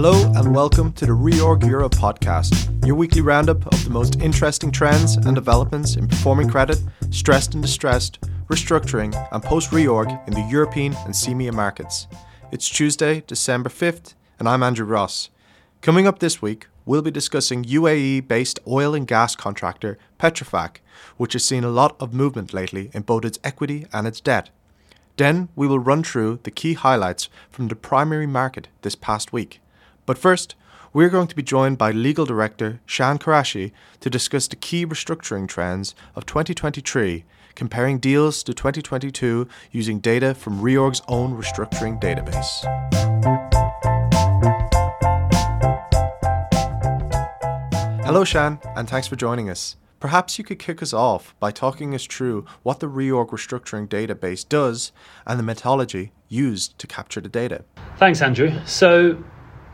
Hello and welcome to the Reorg Europe podcast, your weekly roundup of the most interesting trends and developments in performing credit, stressed and distressed, restructuring, and post reorg in the European and CEMEA markets. It's Tuesday, December 5th, and I'm Andrew Ross. Coming up this week, we'll be discussing UAE based oil and gas contractor Petrofac, which has seen a lot of movement lately in both its equity and its debt. Then we will run through the key highlights from the primary market this past week. But first, we're going to be joined by Legal Director Shan Karashi to discuss the key restructuring trends of 2023, comparing deals to 2022 using data from Reorg's own restructuring database. Hello, Shan, and thanks for joining us. Perhaps you could kick us off by talking us through what the Reorg Restructuring Database does and the methodology used to capture the data. Thanks, Andrew. So,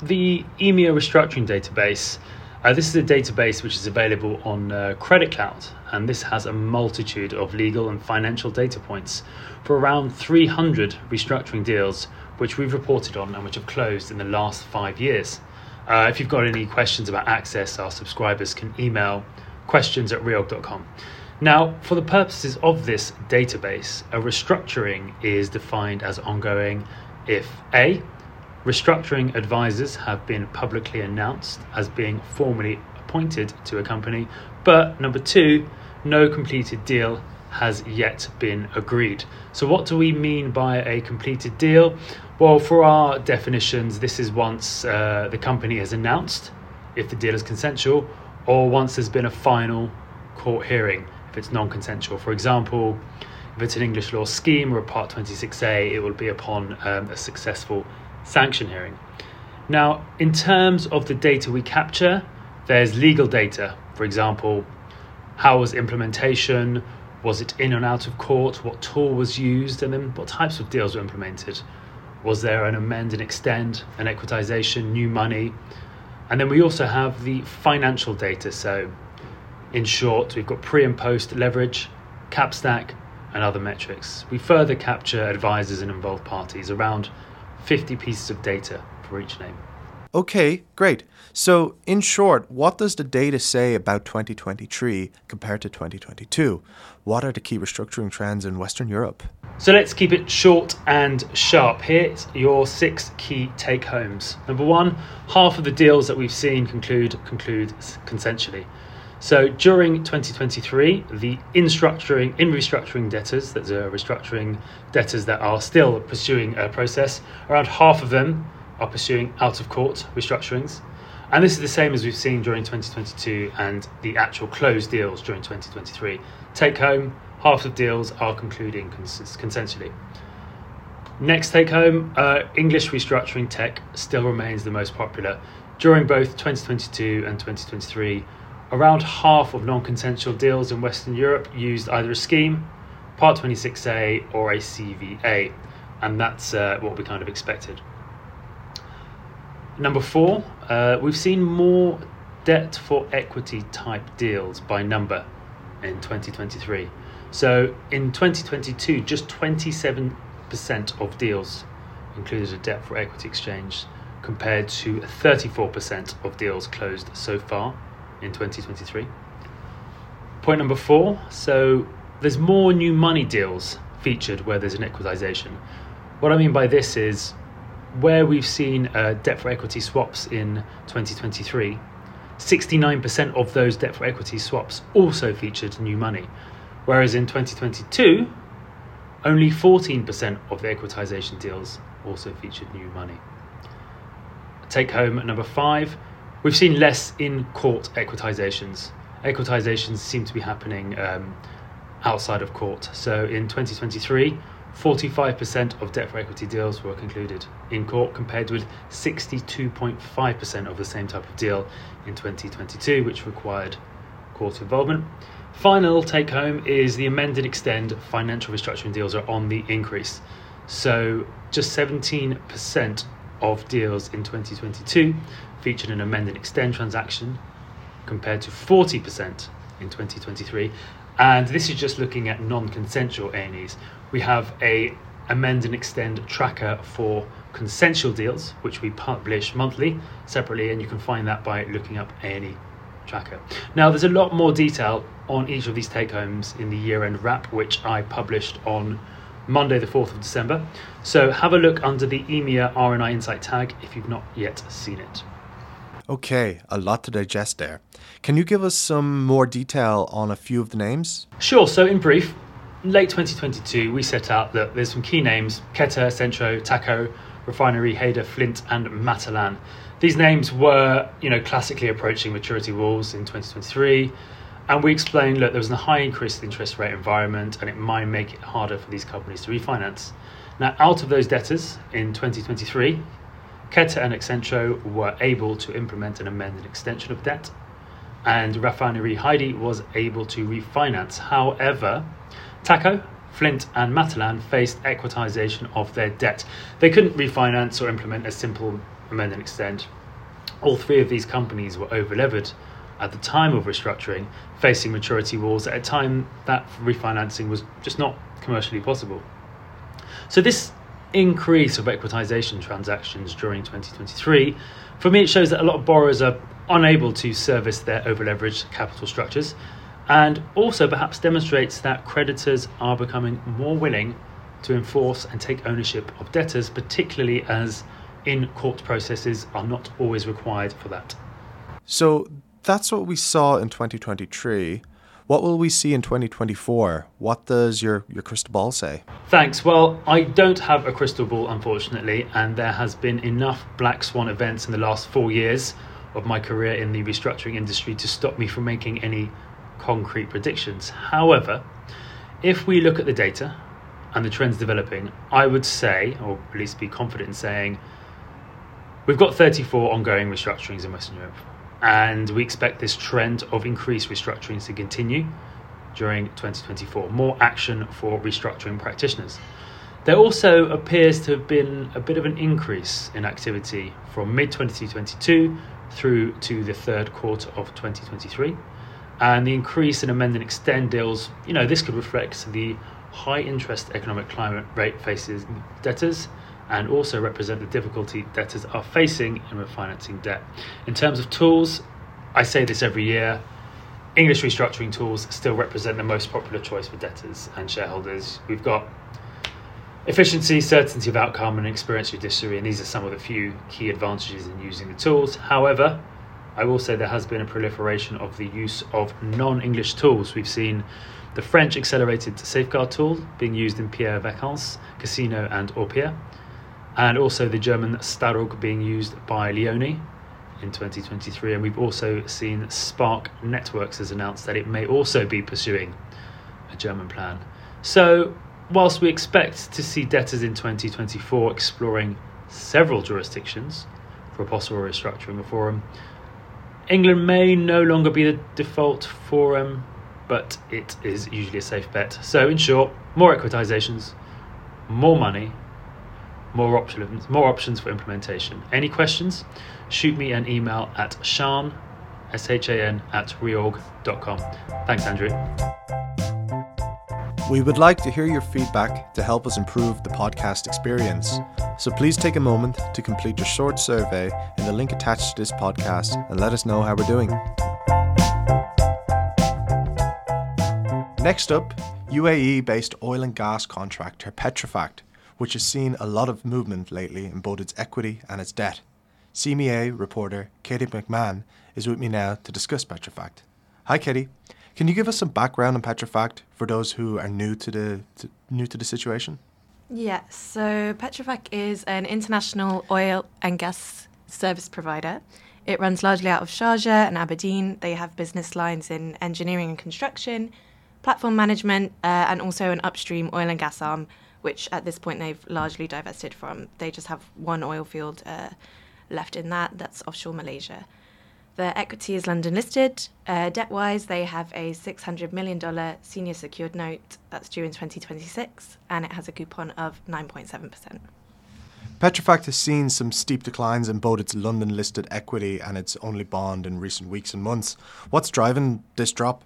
the EMEA Restructuring Database. Uh, this is a database which is available on uh, Credit Cloud, and this has a multitude of legal and financial data points for around 300 restructuring deals which we've reported on and which have closed in the last five years. Uh, if you've got any questions about access, our subscribers can email questions at reorg.com. Now, for the purposes of this database, a restructuring is defined as ongoing if A, restructuring advisors have been publicly announced as being formally appointed to a company, but number two, no completed deal has yet been agreed. So, what do we mean by a completed deal? Well, for our definitions, this is once uh, the company has announced if the deal is consensual or once there's been a final court hearing if it's non consensual. For example, if it's an English law scheme or a Part 26A, it will be upon um, a successful sanction hearing. Now, in terms of the data we capture, there's legal data. For example, how was implementation? Was it in and out of court? What tool was used? And then what types of deals were implemented? Was there an amend and extend, an equitization, new money? And then we also have the financial data. So, in short, we've got pre and post leverage, cap stack, and other metrics. We further capture advisors and involved parties, around 50 pieces of data for each name. Okay, great. So, in short, what does the data say about 2023 compared to 2022? What are the key restructuring trends in Western Europe? So, let's keep it short and sharp. Here's your six key take homes. Number one, half of the deals that we've seen conclude conclude consensually. So during 2023, the in restructuring, in restructuring debtors, that's a restructuring debtors that are still pursuing a process, around half of them are pursuing out of court restructurings. And this is the same as we've seen during 2022 and the actual closed deals during 2023. Take home, half of deals are concluding cons- consensually. Next take home, uh, English restructuring tech still remains the most popular. During both 2022 and 2023, around half of non consensual deals in Western Europe used either a scheme, Part 26A, or a CVA, and that's uh, what we kind of expected. Number four, uh, we've seen more debt for equity type deals by number in 2023. So in 2022, just 27% of deals included a debt for equity exchange, compared to 34% of deals closed so far in 2023. Point number four so there's more new money deals featured where there's an equitization. What I mean by this is where we've seen uh, debt for equity swaps in 2023, 69% of those debt for equity swaps also featured new money, whereas in 2022, only 14% of the equitization deals also featured new money. Take home at number five, we've seen less in court equitizations. Equitizations seem to be happening um, outside of court. So in 2023, 45% of debt for equity deals were concluded in court, compared with 62.5% of the same type of deal in 2022, which required court involvement. Final take home is the amend and extend financial restructuring deals are on the increase. So just 17% of deals in 2022 featured an amend and extend transaction, compared to 40% in 2023. And this is just looking at non-consensual A&Es. We have a amend and extend tracker for consensual deals, which we publish monthly separately, and you can find that by looking up A&E tracker. Now, there's a lot more detail on each of these take homes in the year end wrap, which I published on Monday, the 4th of December. So have a look under the EMEA RNI Insight tag if you've not yet seen it. Okay, a lot to digest there. Can you give us some more detail on a few of the names? Sure, so in brief, late 2022, we set out that there's some key names Keter, Centro, Takko, Refinery, Hader, Flint, and Matalan. These names were, you know, classically approaching maturity walls in 2023. And we explained that there was a high increased interest rate environment and it might make it harder for these companies to refinance. Now, out of those debtors in 2023, Keter and Accentro were able to implement and amend an extension of debt, and Refinery Heidi was able to refinance. However, Takko, Flint, and Matalan faced equitization of their debt. They couldn't refinance or implement a simple amend and extend. All three of these companies were overlevered at the time of restructuring, facing maturity walls at a time that refinancing was just not commercially possible. So, this increase of equitization transactions during 2023, for me, it shows that a lot of borrowers are unable to service their overleveraged capital structures and also perhaps demonstrates that creditors are becoming more willing to enforce and take ownership of debtors, particularly as in court processes are not always required for that. So that's what we saw in 2023. What will we see in 2024? What does your, your crystal ball say? Thanks. Well, I don't have a crystal ball, unfortunately, and there has been enough black swan events in the last four years of my career in the restructuring industry to stop me from making any concrete predictions. However, if we look at the data and the trends developing, I would say, or at least be confident in saying, we've got 34 ongoing restructurings in Western Europe and we expect this trend of increased restructurings to continue during 2024. More action for restructuring practitioners. There also appears to have been a bit of an increase in activity from mid 2022 through to the third quarter of 2023. And the increase in amend and extend deals, you know, this could reflect the high interest economic climate rate faces debtors and also represent the difficulty debtors are facing in refinancing debt. In terms of tools, I say this every year. English restructuring tools still represent the most popular choice for debtors and shareholders. We've got efficiency, certainty of outcome, and experience judiciary, and these are some of the few key advantages in using the tools. However, I will say there has been a proliferation of the use of non English tools. We've seen the French accelerated safeguard tool being used in Pierre Vacances, Casino, and Orpea and also the German StaRUG being used by Leoni in 2023. And we've also seen Spark Networks has announced that it may also be pursuing a German plan. So, whilst we expect to see debtors in 2024 exploring several jurisdictions for a possible restructuring of forum, England may no longer be the default forum, but it is usually a safe bet. So, in short, more equitizations, more money, more options, more options for implementation. Any questions? Shoot me an email at shan, S-H-A-N, at reorg.com. Thanks, Andrew. We would like to hear your feedback to help us improve the podcast experience. So please take a moment to complete your short survey in the link attached to this podcast and let us know how we're doing. Next up, UAE based oil and gas contractor Petrofac which has seen a lot of movement lately in both its equity and its debt. CMEA reporter Katie McMahon is with me now to discuss Petrofac. Hi, Katie. Can you give us some background on Petrofac for those who are new to the to, new to the situation? Yes. So Petrofac is an international oil and gas service provider. It runs largely out of Sharjah and Aberdeen. They have business lines in engineering and construction, platform management, uh, and also an upstream oil and gas arm which at this point they've largely divested from. They just have one oil field uh, left in that, that's offshore Malaysia. Their equity is London listed. Uh, debt wise, they have a $600 million senior secured note that's due in 2026, and it has a coupon of 9.7%. Petrofac has seen some steep declines in both its London listed equity and its only bond in recent weeks and months. What's driving this drop?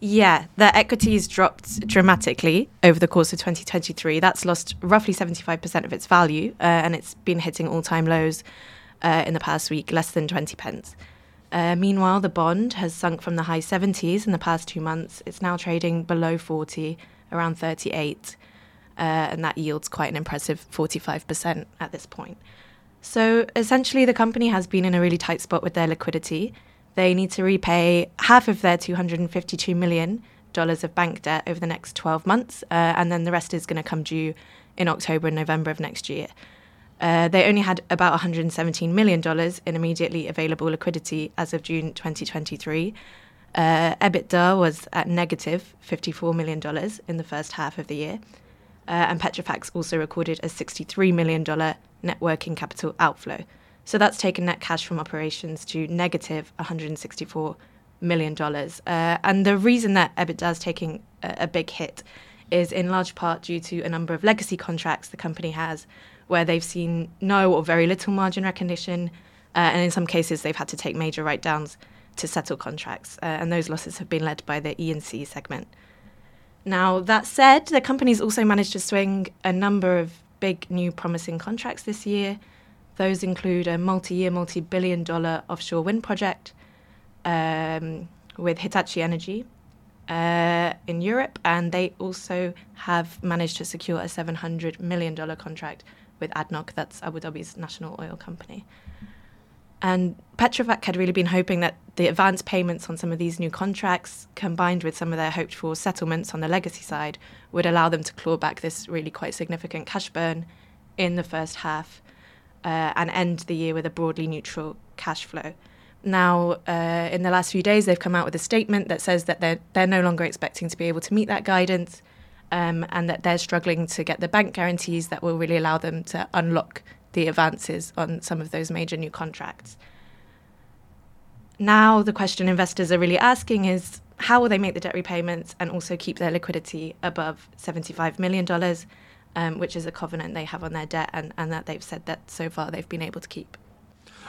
Yeah, their equities dropped dramatically over the course of 2023. That's lost roughly 75% of its value, uh, and it's been hitting all time lows uh, in the past week, less than 20 pence. Uh, meanwhile, the bond has sunk from the high 70s in the past two months. It's now trading below 40, around 38, uh, and that yields quite an impressive 45% at this point. So essentially, the company has been in a really tight spot with their liquidity. They need to repay half of their $252 million of bank debt over the next 12 months, uh, and then the rest is going to come due in October and November of next year. Uh, they only had about $117 million in immediately available liquidity as of June 2023. Uh, EBITDA was at negative $54 million in the first half of the year. Uh, and Petrofac's also recorded a $63 million net working capital outflow. So that's taken net cash from operations to negative $164 million. Uh, and the reason that EBITDA is taking a, a big hit is in large part due to a number of legacy contracts the company has where they've seen no or very little margin recognition. Uh, and in some cases, they've had to take major write downs to settle contracts. Uh, and those losses have been led by the E&C segment. Now, that said, the company's also managed to swing a number of big new promising contracts this year. Those include a multi year, multi billion dollar offshore wind project um, with Hitachi Energy uh, in Europe, and they also have managed to secure a $700 million contract with ADNOC, that's Abu Dhabi's national oil company. And Petrofac had really been hoping that the advance payments on some of these new contracts, combined with some of their hoped for settlements on the legacy side, would allow them to claw back this really quite significant cash burn in the first half uh, and end the year with a broadly neutral cash flow. Now, uh, in the last few days, they've come out with a statement that says that they're, they're no longer expecting to be able to meet that guidance um, and that they're struggling to get the bank guarantees that will really allow them to unlock the advances on some of those major new contracts. Now, the question investors are really asking is how will they make the debt repayments and also keep their liquidity above $75 million? Um, which is a covenant they have on their debt, and, and that they've said that so far they've been able to keep.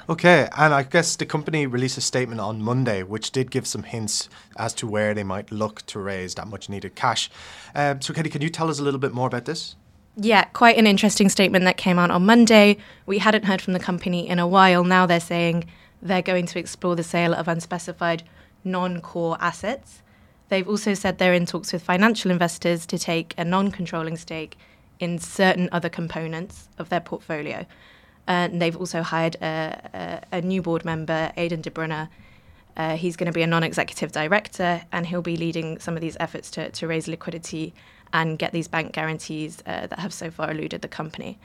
Okay, and I guess the company released a statement on Monday, which did give some hints as to where they might look to raise that much needed cash. Um, so, Katie, can you tell us a little bit more about this? Yeah, quite an interesting statement that came out on Monday. We hadn't heard from the company in a while. Now they're saying they're going to explore the sale of unspecified non core assets. They've also said they're in talks with financial investors to take a non controlling stake in certain other components of their portfolio. And they've also hired a, a, a new board member, Aidan de Brunner. Uh, he's going to be a non executive director and he'll be leading some of these efforts to, to raise liquidity and get these bank guarantees uh, that have so far eluded the company.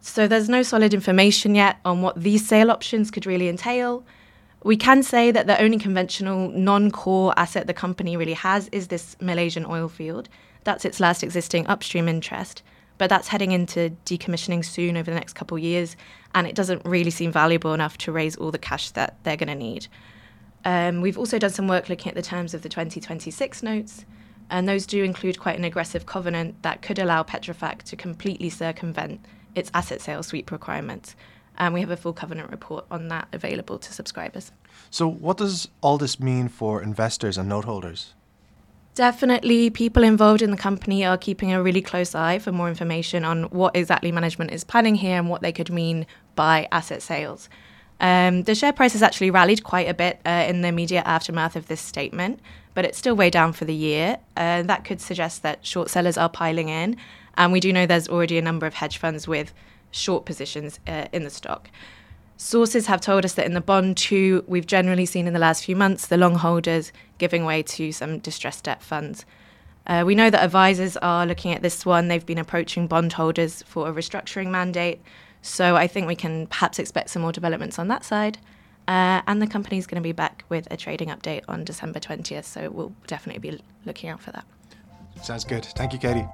So there's no solid information yet on what these sale options could really entail. We can say that the only conventional non core asset the company really has is this Malaysian oil field. That's its last existing upstream interest but that's heading into decommissioning soon over the next couple of years, and it doesn't really seem valuable enough to raise all the cash that they're going to need. Um, we've also done some work looking at the terms of the 2026 notes, and those do include quite an aggressive covenant that could allow Petrofac to completely circumvent its asset sale sweep requirements. And we have a full covenant report on that available to subscribers. So, what does all this mean for investors and note holders? Definitely, people involved in the company are keeping a really close eye for more information on what exactly management is planning here and what they could mean by asset sales. Um, the share price has actually rallied quite a bit uh, in the immediate aftermath of this statement, but it's still way down for the year. Uh, that could suggest that short sellers are piling in, and we do know there's already a number of hedge funds with short positions uh, in the stock. Sources have told us that in the bond too, we've generally seen in the last few months the long holders giving way to some distressed debt funds. Uh, we know that advisors are looking at this one. They've been approaching bondholders for a restructuring mandate. So I think we can perhaps expect some more developments on that side. Uh, and the company is going to be back with a trading update on December 20th. So we'll definitely be looking out for that. Sounds good. Thank you, Katie.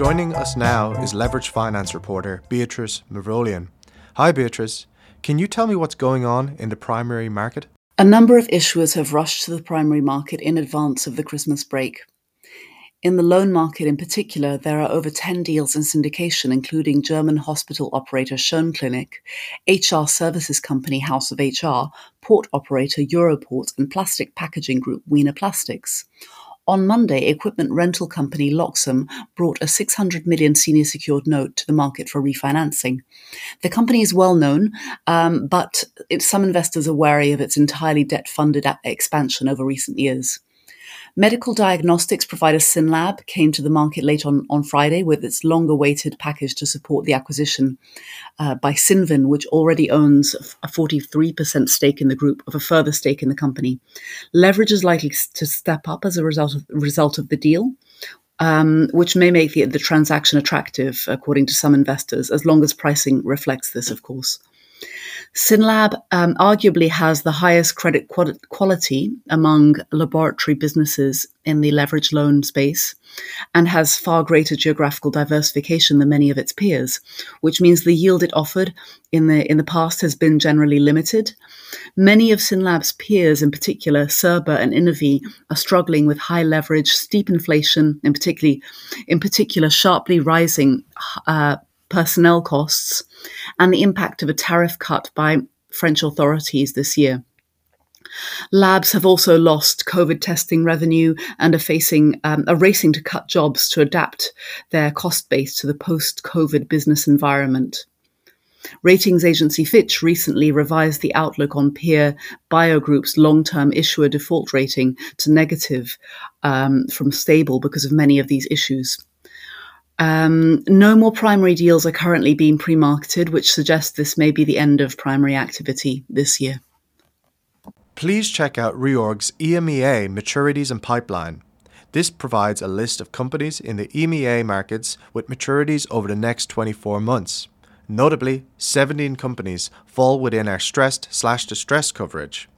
Joining us now is Leverage Finance reporter Beatrice Mavolian. Hi, Beatrice. Can you tell me what's going on in the primary market? A number of issuers have rushed to the primary market in advance of the Christmas break. In the loan market in particular, there are over 10 deals in syndication, including German hospital operator Schön Klinik, HR services company House of HR, port operator Europort, and plastic packaging group Wiener Plastik. On Monday, equipment rental company Loxam brought a 600 million senior secured note to the market for refinancing. The company is well known, um, but it, some investors are wary of its entirely debt funded expansion over recent years. Medical diagnostics provider SYNLAB came to the market late on, on Friday with its long awaited package to support the acquisition uh, by Cinven, which already owns a 43% stake in the group, of a further stake in the company. Leverage is likely to step up as a result of, result of the deal. Um, which may make the, the transaction attractive, according to some investors, as long as pricing reflects this, of course. SYNLAB um, arguably has the highest credit quality among laboratory businesses in the leverage loan space and has far greater geographical diversification than many of its peers, which means the yield it offered in the in the past has been generally limited. Many of SYNLAB's peers, in particular Cerba and Inovie, are struggling with high leverage, steep inflation, and particularly in particular sharply rising uh, personnel costs, and the impact of a tariff cut by French authorities this year. Labs have also lost COVID testing revenue and are facing um, racing to cut jobs to adapt their cost base to the post-COVID business environment. Ratings agency Fitch recently revised the outlook on peer Biogroup's long-term issuer default rating to negative um, from stable because of many of these issues. Um, no more primary deals are currently being pre marketed, which suggests this may be the end of primary activity this year. Please check out Reorg's EMEA maturities and pipeline. This provides a list of companies in the EMEA markets with maturities over the next 24 months. Notably, 17 companies fall within our stressed slash distressed coverage.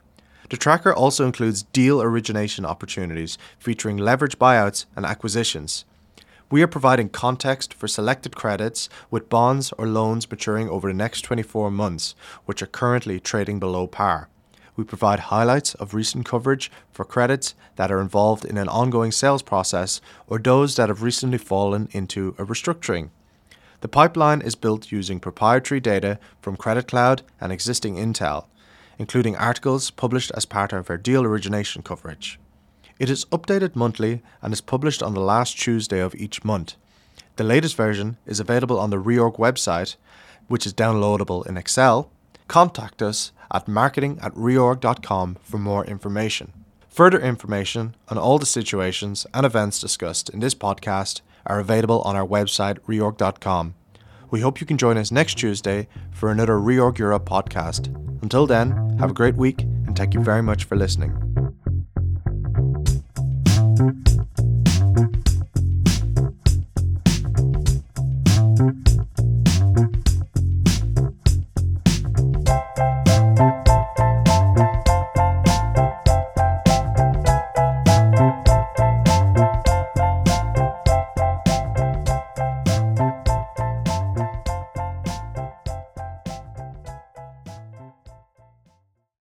The tracker also includes deal origination opportunities featuring leverage buyouts and acquisitions. We are providing context for selected credits with bonds or loans maturing over the next 24 months, which are currently trading below par. We provide highlights of recent coverage for credits that are involved in an ongoing sales process or those that have recently fallen into a restructuring. The pipeline is built using proprietary data from Credit Cloud and existing intel, including articles published as part of our deal origination coverage. It is updated monthly and is published on the last Tuesday of each month. The latest version is available on the Reorg website, which is downloadable in Excel. Contact us at marketing at reorg.com for more information. Further information on all the situations and events discussed in this podcast are available on our website reorg.com. We hope you can join us next Tuesday for another Reorg Europe podcast. Until then, have a great week and thank you very much for listening. Thank you.